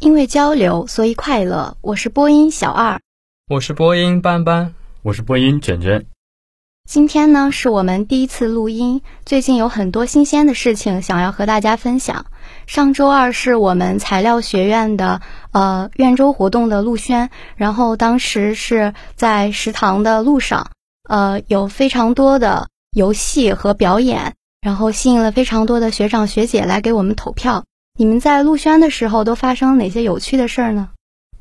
因为交流，所以快乐。我是播音小二，我是播音班班，我是播音卷卷。今天呢，是我们第一次录音，最近有很多新鲜的事情想要和大家分享。上周二是我们材料学院的呃院周活动的陆宣，然后当时是在食堂的路上，呃，有非常多的游戏和表演，然后吸引了非常多的学长学姐来给我们投票。你们在陆宣的时候都发生了哪些有趣的事儿呢？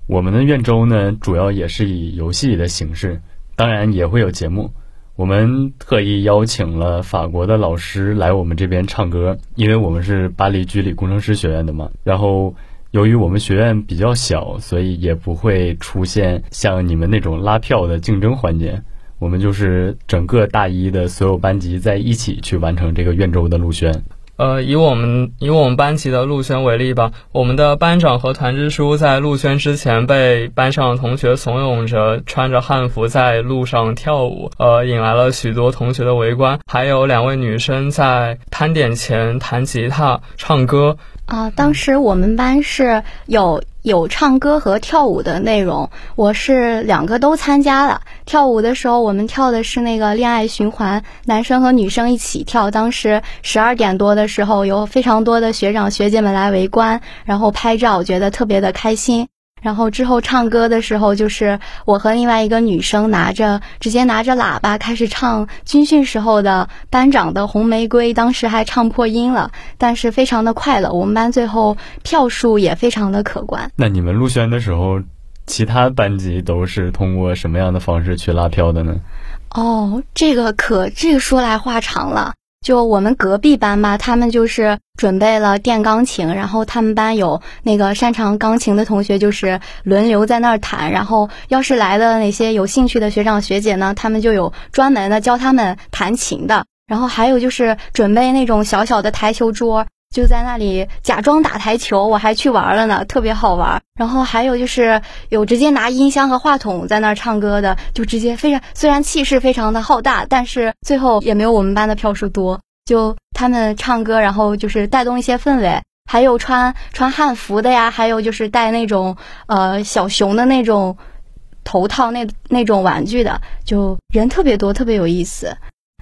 我们的院周呢，主要也是以游戏的形式，当然也会有节目。我们特意邀请了法国的老师来我们这边唱歌，因为我们是巴黎居里工程师学院的嘛。然后，由于我们学院比较小，所以也不会出现像你们那种拉票的竞争环节。我们就是整个大一的所有班级在一起去完成这个院周的陆宣。呃，以我们以我们班级的陆轩为例吧，我们的班长和团支书在陆轩之前被班上的同学怂恿着穿着汉服在路上跳舞，呃，引来了许多同学的围观。还有两位女生在摊点前弹吉他唱歌。啊，当时我们班是有有唱歌和跳舞的内容，我是两个都参加了。跳舞的时候，我们跳的是那个恋爱循环，男生和女生一起跳。当时十二点多的时候，有非常多的学长学姐们来围观，然后拍照，觉得特别的开心。然后之后唱歌的时候，就是我和另外一个女生拿着直接拿着喇叭开始唱军训时候的班长的《红玫瑰》，当时还唱破音了，但是非常的快乐。我们班最后票数也非常的可观。那你们入选的时候，其他班级都是通过什么样的方式去拉票的呢？哦，这个可这个说来话长了。就我们隔壁班吧，他们就是准备了电钢琴，然后他们班有那个擅长钢琴的同学，就是轮流在那儿弹。然后要是来的那些有兴趣的学长学姐呢，他们就有专门的教他们弹琴的。然后还有就是准备那种小小的台球桌。就在那里假装打台球，我还去玩了呢，特别好玩。然后还有就是有直接拿音箱和话筒在那儿唱歌的，就直接非常虽然气势非常的浩大，但是最后也没有我们班的票数多。就他们唱歌，然后就是带动一些氛围。还有穿穿汉服的呀，还有就是戴那种呃小熊的那种头套，那那种玩具的，就人特别多，特别有意思。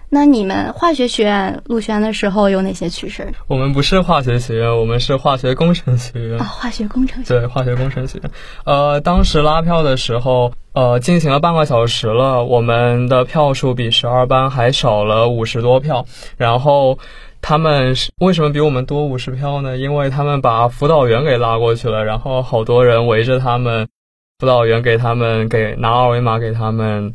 那你们化学学院入选的时候有哪些趣事？我们不是化学学院，我们是化学工程学院。啊，化学工程。对，化学工程学院。呃，当时拉票的时候，呃，进行了半个小时了，我们的票数比十二班还少了五十多票。然后他们是为什么比我们多五十票呢？因为他们把辅导员给拉过去了，然后好多人围着他们，辅导员给他们给拿二维码给他们。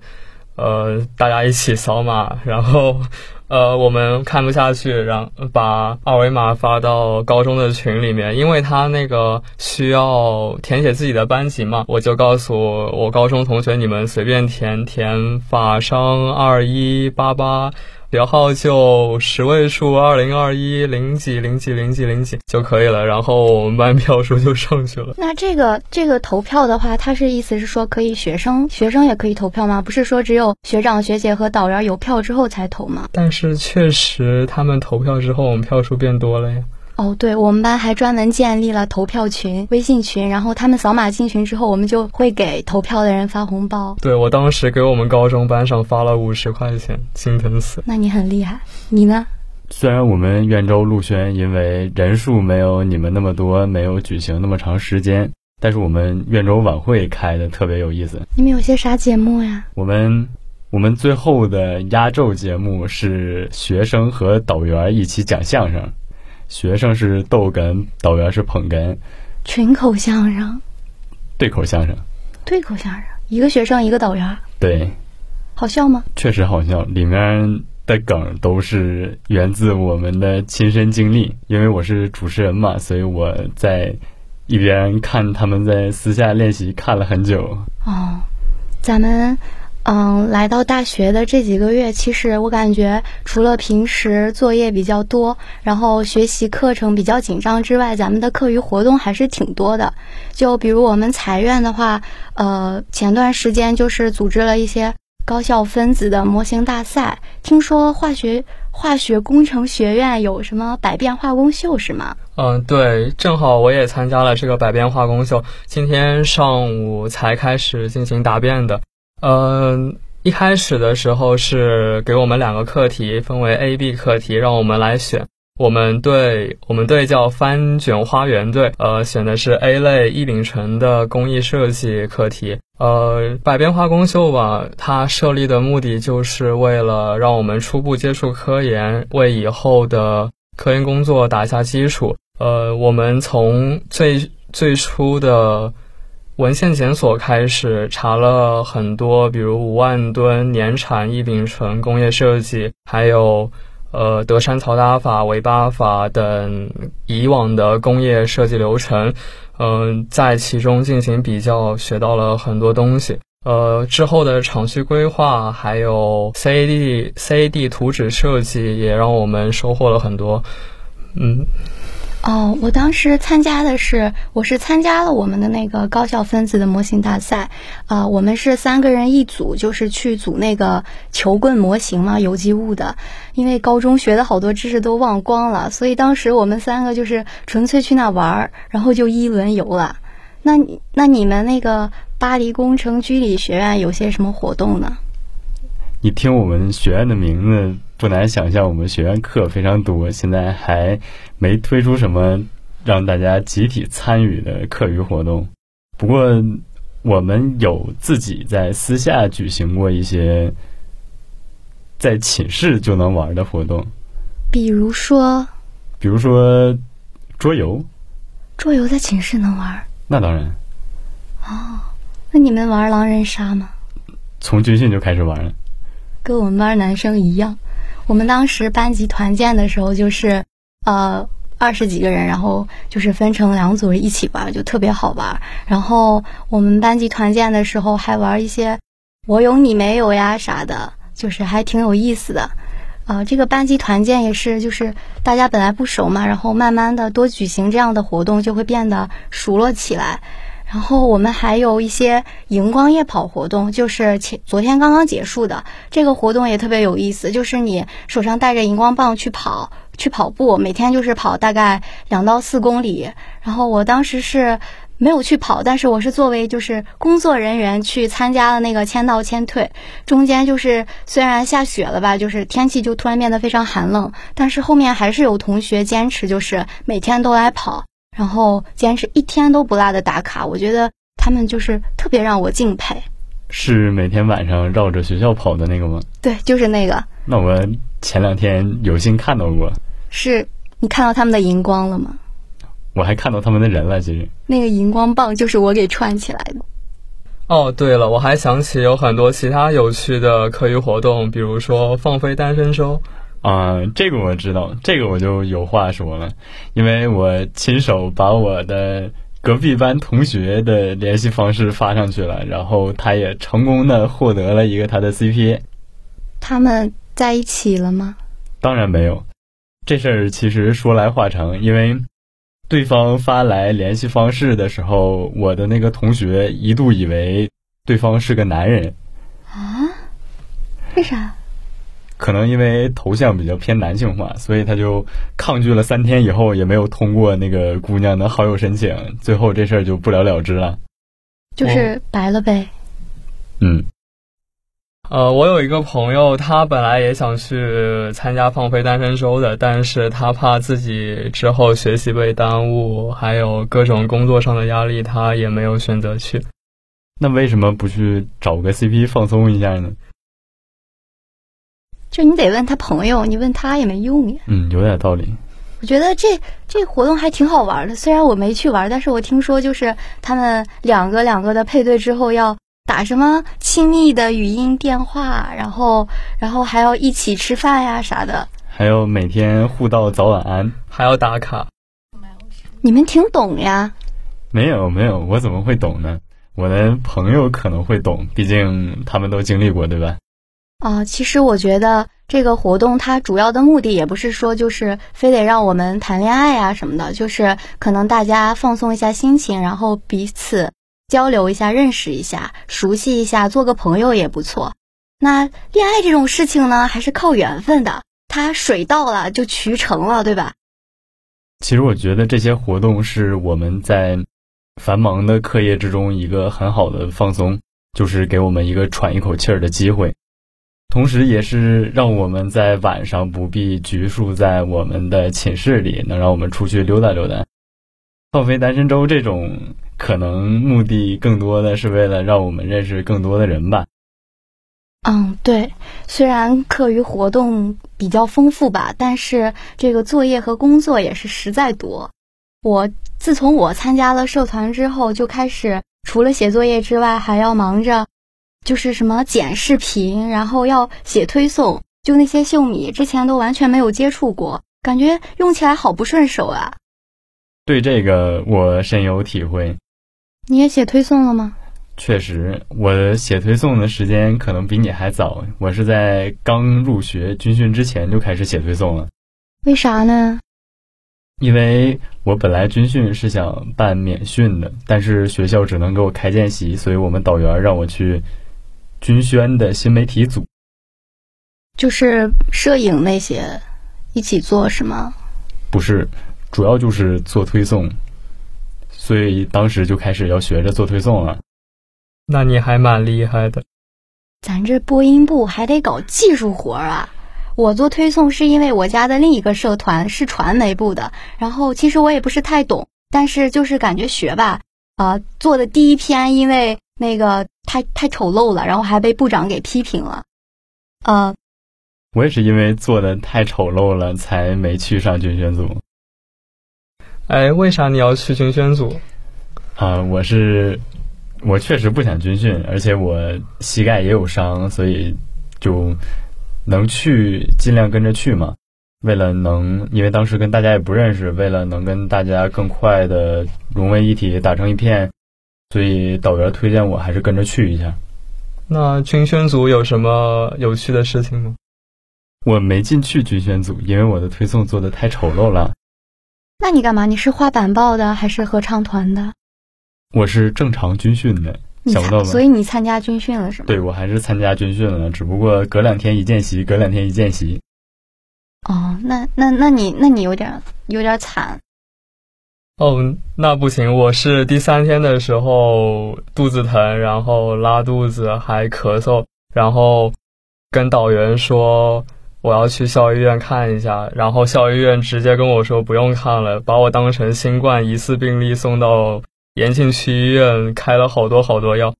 呃，大家一起扫码，然后，呃，我们看不下去，然把二维码发到高中的群里面，因为他那个需要填写自己的班级嘛，我就告诉我高中同学，你们随便填填法商二一八八。摇号就十位数，二零二一零几零几零几零几就可以了，然后我们班票数就上去了。那这个这个投票的话，它是意思是说可以学生学生也可以投票吗？不是说只有学长学姐和导员有票之后才投吗？但是确实他们投票之后，我们票数变多了呀。哦，对，我们班还专门建立了投票群、微信群，然后他们扫码进群之后，我们就会给投票的人发红包。对，我当时给我们高中班上发了五十块钱，心疼死。那你很厉害，你呢？虽然我们苑州陆轩因为人数没有你们那么多，没有举行那么长时间，但是我们苑州晚会开的特别有意思。你们有些啥节目呀？我们我们最后的压轴节目是学生和导员一起讲相声。学生是逗哏，导员是捧哏，群口相声，对口相声，对口相声，一个学生一个导员，对，好笑吗？确实好笑，里面的梗都是源自我们的亲身经历。因为我是主持人嘛，所以我在一边看他们在私下练习，看了很久。哦，咱们。嗯，来到大学的这几个月，其实我感觉除了平时作业比较多，然后学习课程比较紧张之外，咱们的课余活动还是挺多的。就比如我们财院的话，呃，前段时间就是组织了一些高校分子的模型大赛。听说化学化学工程学院有什么百变化工秀是吗？嗯，对，正好我也参加了这个百变化工秀，今天上午才开始进行答辩的。嗯，一开始的时候是给我们两个课题，分为 A、B 课题，让我们来选。我们队我们队叫翻卷花园队，呃，选的是 A 类异丙醇的工艺设计课题。呃，百变化工秀吧，它设立的目的就是为了让我们初步接触科研，为以后的科研工作打下基础。呃，我们从最最初的文献检索开始，查了很多，比如五万吨年产异丙醇工业设计，还有。呃，德山曹达法、韦巴法等以往的工业设计流程，嗯，在其中进行比较，学到了很多东西。呃，之后的厂区规划，还有 CAD、CAD 图纸设计，也让我们收获了很多。嗯。哦，我当时参加的是，我是参加了我们的那个高校分子的模型大赛，啊，我们是三个人一组，就是去组那个球棍模型嘛，有机物的。因为高中学的好多知识都忘光了，所以当时我们三个就是纯粹去那玩儿，然后就一轮游了。那那你们那个巴黎工程居里学院有些什么活动呢？你听我们学院的名字。不难想象，我们学院课非常多，现在还没推出什么让大家集体参与的课余活动。不过，我们有自己在私下举行过一些在寝室就能玩的活动，比如说，比如说桌游。桌游在寝室能玩？那当然。哦，那你们玩狼人杀吗？从军训就开始玩了，跟我们班男生一样。我们当时班级团建的时候，就是呃二十几个人，然后就是分成两组一起玩，就特别好玩。然后我们班级团建的时候还玩一些我有你没有呀啥的，就是还挺有意思的。啊，这个班级团建也是，就是大家本来不熟嘛，然后慢慢的多举行这样的活动，就会变得熟络起来。然后我们还有一些荧光夜跑活动，就是前昨天刚刚结束的这个活动也特别有意思，就是你手上带着荧光棒去跑，去跑步，每天就是跑大概两到四公里。然后我当时是没有去跑，但是我是作为就是工作人员去参加了那个签到签退。中间就是虽然下雪了吧，就是天气就突然变得非常寒冷，但是后面还是有同学坚持，就是每天都来跑。然后坚持一天都不落的打卡，我觉得他们就是特别让我敬佩。是每天晚上绕着学校跑的那个吗？对，就是那个。那我前两天有幸看到过。是你看到他们的荧光了吗？我还看到他们的人了，其实。那个荧光棒就是我给串起来的。哦，对了，我还想起有很多其他有趣的课余活动，比如说放飞单身周。啊，这个我知道，这个我就有话说了，因为我亲手把我的隔壁班同学的联系方式发上去了，然后他也成功的获得了一个他的 CP。他们在一起了吗？当然没有，这事儿其实说来话长，因为对方发来联系方式的时候，我的那个同学一度以为对方是个男人。啊？为啥？可能因为头像比较偏男性化，所以他就抗拒了三天以后也没有通过那个姑娘的好友申请，最后这事儿就不了了之了，就是白了呗。嗯，呃，我有一个朋友，他本来也想去参加放飞单身周的，但是他怕自己之后学习被耽误，还有各种工作上的压力，他也没有选择去。那为什么不去找个 CP 放松一下呢？就你得问他朋友，你问他也没用呀。嗯，有点道理。我觉得这这活动还挺好玩的，虽然我没去玩，但是我听说就是他们两个两个的配对之后要打什么亲密的语音电话，然后然后还要一起吃饭呀啥的，还有每天互道早晚安，还要打卡。你们挺懂呀？没有没有，我怎么会懂呢？我的朋友可能会懂，毕竟他们都经历过，对吧？啊，其实我觉得这个活动它主要的目的也不是说就是非得让我们谈恋爱呀什么的，就是可能大家放松一下心情，然后彼此交流一下、认识一下、熟悉一下，做个朋友也不错。那恋爱这种事情呢，还是靠缘分的，它水到了就渠成了，对吧？其实我觉得这些活动是我们在繁忙的课业之中一个很好的放松，就是给我们一个喘一口气儿的机会，同时也是让我们在晚上不必拘束在我们的寝室里，能让我们出去溜达溜达。放飞单身周这种可能目的更多的是为了让我们认识更多的人吧。嗯，对，虽然课余活动比较丰富吧，但是这个作业和工作也是实在多。我自从我参加了社团之后，就开始除了写作业之外，还要忙着，就是什么剪视频，然后要写推送，就那些秀米之前都完全没有接触过，感觉用起来好不顺手啊。对这个我深有体会。你也写推送了吗？确实，我写推送的时间可能比你还早。我是在刚入学军训之前就开始写推送了。为啥呢？因为我本来军训是想办免训的，但是学校只能给我开见习，所以我们导员让我去军宣的新媒体组，就是摄影那些一起做是吗？不是，主要就是做推送，所以当时就开始要学着做推送了。那你还蛮厉害的。咱这播音部还得搞技术活儿啊！我做推送是因为我家的另一个社团是传媒部的，然后其实我也不是太懂，但是就是感觉学吧，啊、做的第一篇因为那个太太丑陋了，然后还被部长给批评了，呃，我也是因为做的太丑陋了，才没去上军宣组。哎，为啥你要去军宣组？啊、我是我确实不想军训，而且我膝盖也有伤，所以就能去尽量跟着去嘛。为了能，因为当时跟大家也不认识，为了能跟大家更快的融为一体，打成一片，所以导员推荐我还是跟着去一下。那军宣组有什么有趣的事情吗？我没进去军宣组，因为我的推送做的太丑陋了。那你干嘛？你是画板报的还是合唱团的？我是正常军训的，你想不到吧？所以你参加军训了是吗？对我还是参加军训了，只不过隔两天一见习，隔两天一见习。哦，那那那你那你有点有点惨。哦，那不行，我是第三天的时候肚子疼，然后拉肚子，还咳嗽，然后跟导员说我要去校医院看一下，然后校医院直接跟我说不用看了，把我当成新冠疑似病例送到延庆区医院，开了好多好多药，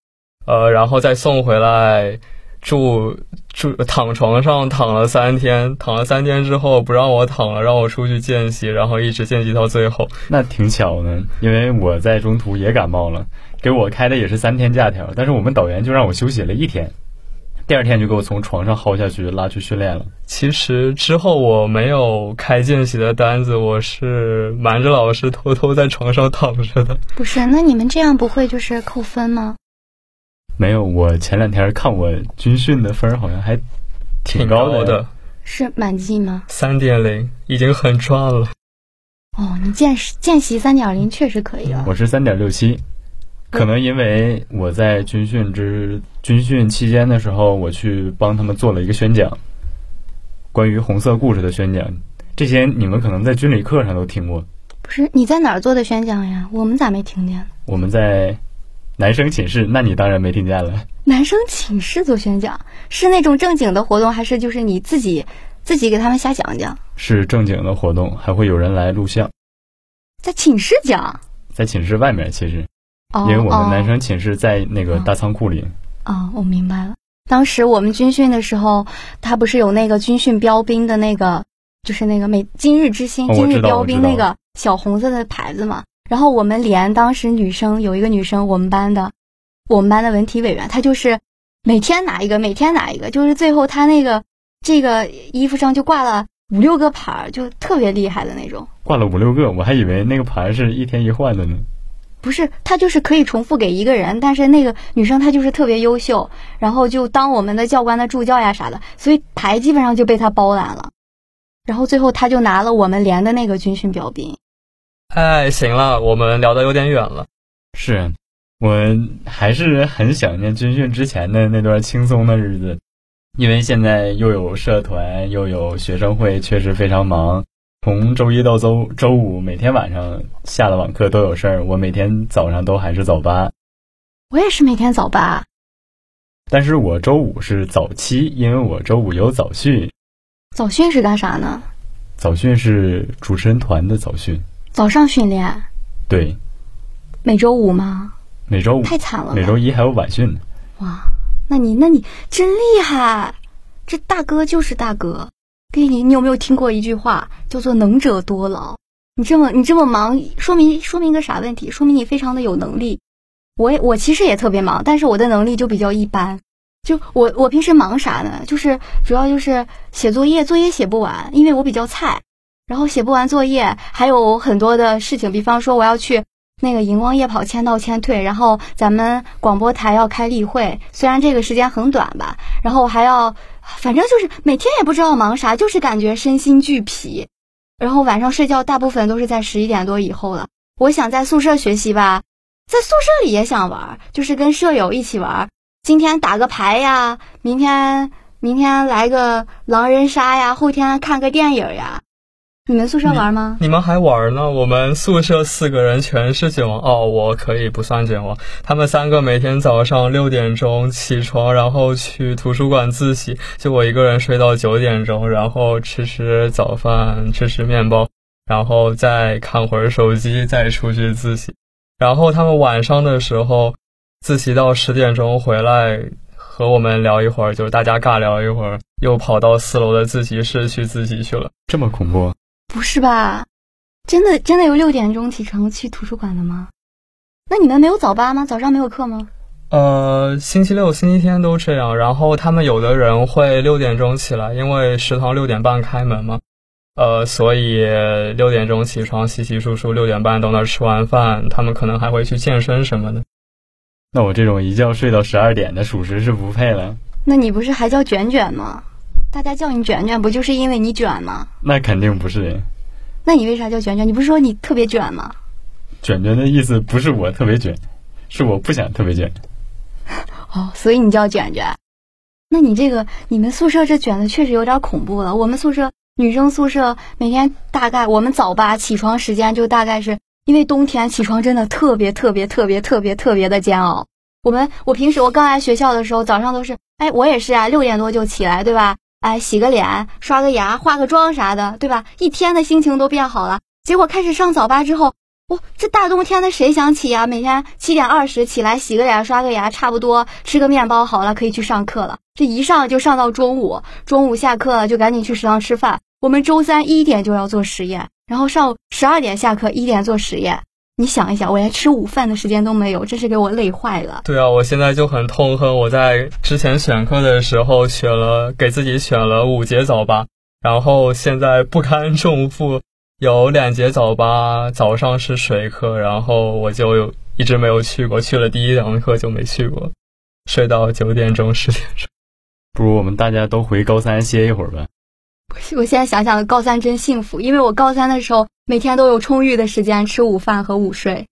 呃，然后再送回来住住躺床上躺了三天，躺了三天之后不让我躺了，让我出去见习，然后一直见习到最后。那挺巧的，因为我在中途也感冒了，给我开的也是三天假条，但是我们导员就让我休息了一天，第二天就给我从床上薅下去拉去训练了。其实之后我没有开见习的单子，我是瞒着老师偷偷在床上躺着的。不是，那你们这样不会就是扣分吗？没有，我前两天看我军训的分儿好像还挺高高的。是满绩吗？三点零已经很赚了。哦，你见识见习三点零确实可以了。我是三点六七，可能因为我在军训之军训期间的时候，我去帮他们做了一个宣讲，关于红色故事的宣讲，这些你们可能在军理课上都听过。不是你在哪儿做的宣讲呀？我们咋没听见？我们在男生寝室，那你当然没听见了。男生寝室做宣讲是那种正经的活动，还是就是你自己自己给他们瞎讲讲？是正经的活动，还会有人来录像，在寝室讲？在寝室外面其实，哦，因为我们男哦生寝室在那个大仓库里。哦，我明白了。当时我们军训的时候，他不是有那个军训标兵的那个，就是那个每今日之星、哦今日标兵那个小红色的牌子嘛。然后我们连当时女生有一个女生，我们班的，我们班的文体委员，她就是每天拿一个，每天拿一个，就是最后她那个这个衣服上就挂了五六个牌儿，就特别厉害的那种。挂了五六个，我还以为那个牌是一天一换的呢。不是，她就是可以重复给一个人，但是那个女生她就是特别优秀，然后就当我们的教官的助教呀啥的，所以牌基本上就被她包揽了。然后最后她就拿了我们连的那个军训标兵。哎，行了，我们聊的有点远了。是，我还是很想念军训之前的那段轻松的日子。因为现在又有社团又有学生会，确实非常忙。从周一到周周五，每天晚上下了网课都有事儿。我每天早上都还是早八，我也是每天早八，但是我周五是早七，因为我周五有早训。早训是干啥呢？早训是主持人团的早训，早上训练，对，每周五吗？每周五太惨了每周一还有晚训呢。哇，那你那你真厉害，这大哥就是大哥。给你，你有没有听过一句话叫做“能者多劳”？你这么你这么忙，说明说明一个啥问题？说明你非常的有能力。我也我其实也特别忙，但是我的能力就比较一般。就我我平时忙啥呢？就是主要就是写作业，作业写不完，因为我比较菜，然后写不完作业，还有很多的事情，比方说我要去那个荧光夜跑签到签退，然后咱们广播台要开例会，虽然这个时间很短吧，然后我还要，反正就是每天也不知道忙啥，就是感觉身心俱疲，然后晚上睡觉大部分都是在十一点多以后了。我想在宿舍学习吧，在宿舍里也想玩，就是跟舍友一起玩。今天打个牌呀，明天明天来个狼人杀呀，后天看个电影呀。你们宿舍玩吗？你们还玩呢？我们宿舍四个人全是卷王哦，我可以不算卷王。他们三个每天早上六点钟起床，然后去图书馆自习，就我一个人睡到九点钟，然后吃吃早饭，吃吃面包，然后再看会儿手机，再出去自习。然后他们晚上的时候自习到十点钟回来，和我们聊一会儿，就是大家尬聊一会儿，又跑到四楼的自习室去自习去了。这么恐怖？不是吧？真的真的有六点钟起床去图书馆的吗？那你们没有早八吗？早上没有课吗？呃，星期六、星期天都这样。然后他们有的人会六点钟起来，因为食堂六点半开门嘛。呃，所以六点钟起床，洗洗漱漱，六点半到那儿吃完饭，他们可能还会去健身什么的。那我这种一觉睡到十二点的，属实是不配了。那你不是还叫卷卷吗？大家叫你卷卷，不就是因为你卷吗？那肯定不是。那你为啥叫卷卷？你不是说你特别卷吗？卷卷的意思不是我特别卷，是我不想特别卷。哦，所以你叫卷卷。那你这个你们宿舍这卷的确实有点恐怖了。我们宿舍女生宿舍每天大概我们早八起床时间就大概是因为冬天起床真的特别特别特别特别特别的煎熬。我们我平时我刚来学校的时候早上都是哎我也是啊六点多就起来对吧？哎洗个脸刷个牙化个妆啥的对吧？一天的心情都变好了。结果开始上早八之后。哇，这大冬天的谁想起呀？每天七点二十起来洗个脸、刷个牙，差不多吃个面包，好了，可以去上课了。这一上就上到中午，中午下课了就赶紧去食堂吃饭。我们周三一点就要做实验，然后上午十二点下课，一点做实验。你想一想，我连吃午饭的时间都没有，真是给我累坏了。对啊，我现在就很痛恨我在之前选课的时候选了给自己选了五节早八，然后现在不堪重负。有两节早八，早上是水课，然后我就有一直没有去过，去了第一堂课就没去过，睡到九点钟十点钟。不如我们大家都回高三歇一会儿吧。我现在想想，高三真幸福，因为我高三的时候每天都有充裕的时间吃午饭和午睡。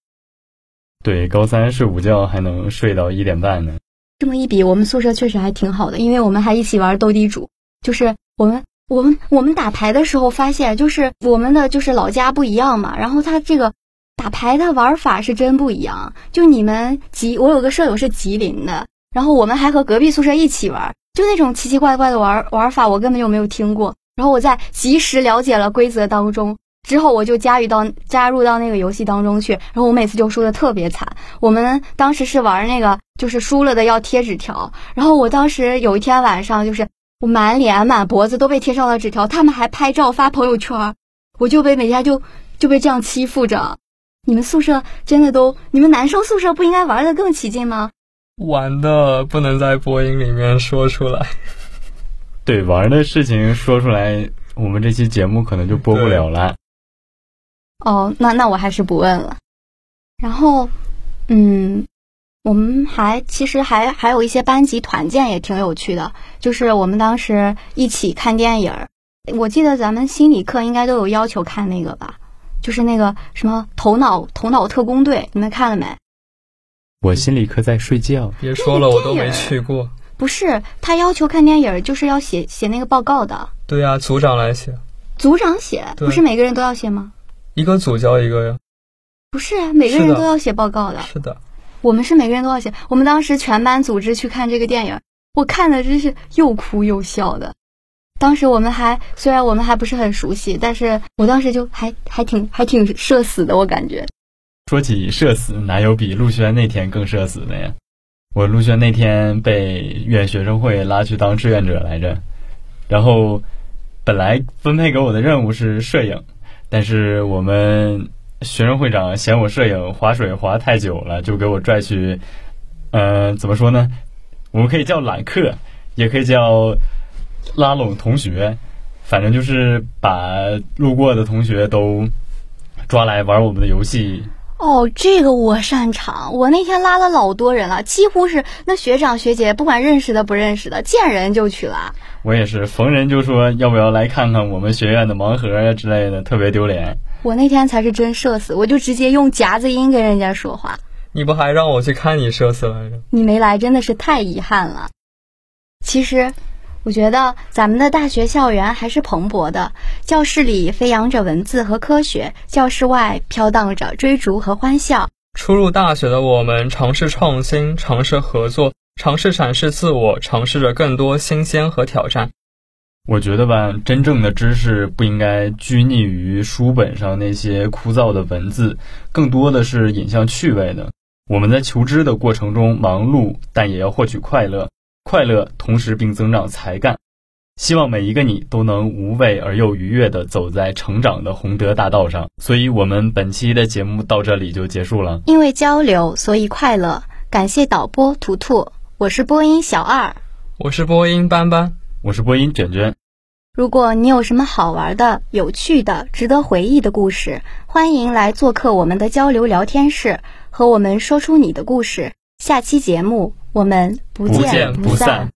对，高三睡午觉还能睡到一点半呢。这么一比，我们宿舍确实还挺好的，因为我们还一起玩斗地主，就是我们。我们我们打牌的时候发现，就是我们的就是老家不一样嘛，然后他这个打牌的玩法是真不一样。就你们吉，我有个舍友是吉林的，然后我们还和隔壁宿舍一起玩，就那种奇奇怪怪的玩玩法，我根本就没有听过。然后我在及时了解了规则当中之后，我就加入到加入到那个游戏当中去，然后我每次就输的特别惨。我们当时是玩那个，就是输了的要贴纸条，然后我当时有一天晚上就是。我满脸满脖子都被贴上了纸条，他们还拍照发朋友圈，我就被每天就就被这样欺负着。你们宿舍真的都，你们男生宿舍不应该玩的更起劲吗？玩的不能在播音里面说出来。对，玩的事情说出来，我们这期节目可能就播不了了。哦，那那我还是不问了。然后，嗯。我们还其实还还有一些班级团建也挺有趣的，就是我们当时一起看电影儿。我记得咱们心理课应该都有要求看那个吧，就是那个什么《头脑头脑特工队》，你们看了没？我心理课在睡觉。别说了，我都没去过。不是，他要求看电影就是要写写那个报告的，对呀、组长来写，组长写，不是每个人都要写吗？一个组交一个呀。不是啊，每个人都要写报告的。是的，我们是每个人都要写。我们当时全班组织去看这个电影，我看的真是又哭又笑的。当时我们还虽然我们还不是很熟悉，但是我当时就还还挺还挺社死的，我感觉。说起社死，哪有比陆轩那天更社死的呀？我入学那天被院学生会拉去当志愿者来着，然后本来分配给我的任务是摄影，但是我们学生会长嫌我摄影划水划太久了，就给我拽去，呃，怎么说呢？我们可以叫揽客，也可以叫拉拢同学，反正就是把路过的同学都抓来玩我们的游戏。哦，这个我擅长。我那天拉了老多人了，几乎是那学长学姐，不管认识的不认识的，见人就去拉。我也是，逢人就说要不要来看看我们学院的盲盒呀之类的，特别丢脸。我那天才是真社死，我就直接用夹子音跟人家说话。你不还让我去看你社死来着？你没来真的是太遗憾了。其实，我觉得咱们的大学校园还是蓬勃的，教室里飞扬着文字和科学，教室外飘荡着追逐和欢笑。初入大学的我们，尝试创新，尝试合作，尝试展示自我，尝试着更多新鲜和挑战。我觉得吧，真正的知识不应该拘泥于书本上那些枯燥的文字，更多的是引向趣味的。我们在求知的过程中忙碌，但也要获取快乐，快乐同时并增长才干。希望每一个你都能无畏而又愉悦地走在成长的宏德大道上。所以，我们本期的节目到这里就结束了。因为交流，所以快乐。感谢导播图图，我是播音小二。我是播音斑斑，我是播音卷卷。如果你有什么好玩的、有趣的、值得回忆的故事，欢迎来做客我们的交流聊天室，和我们说出你的故事。下期节目我们不见不散。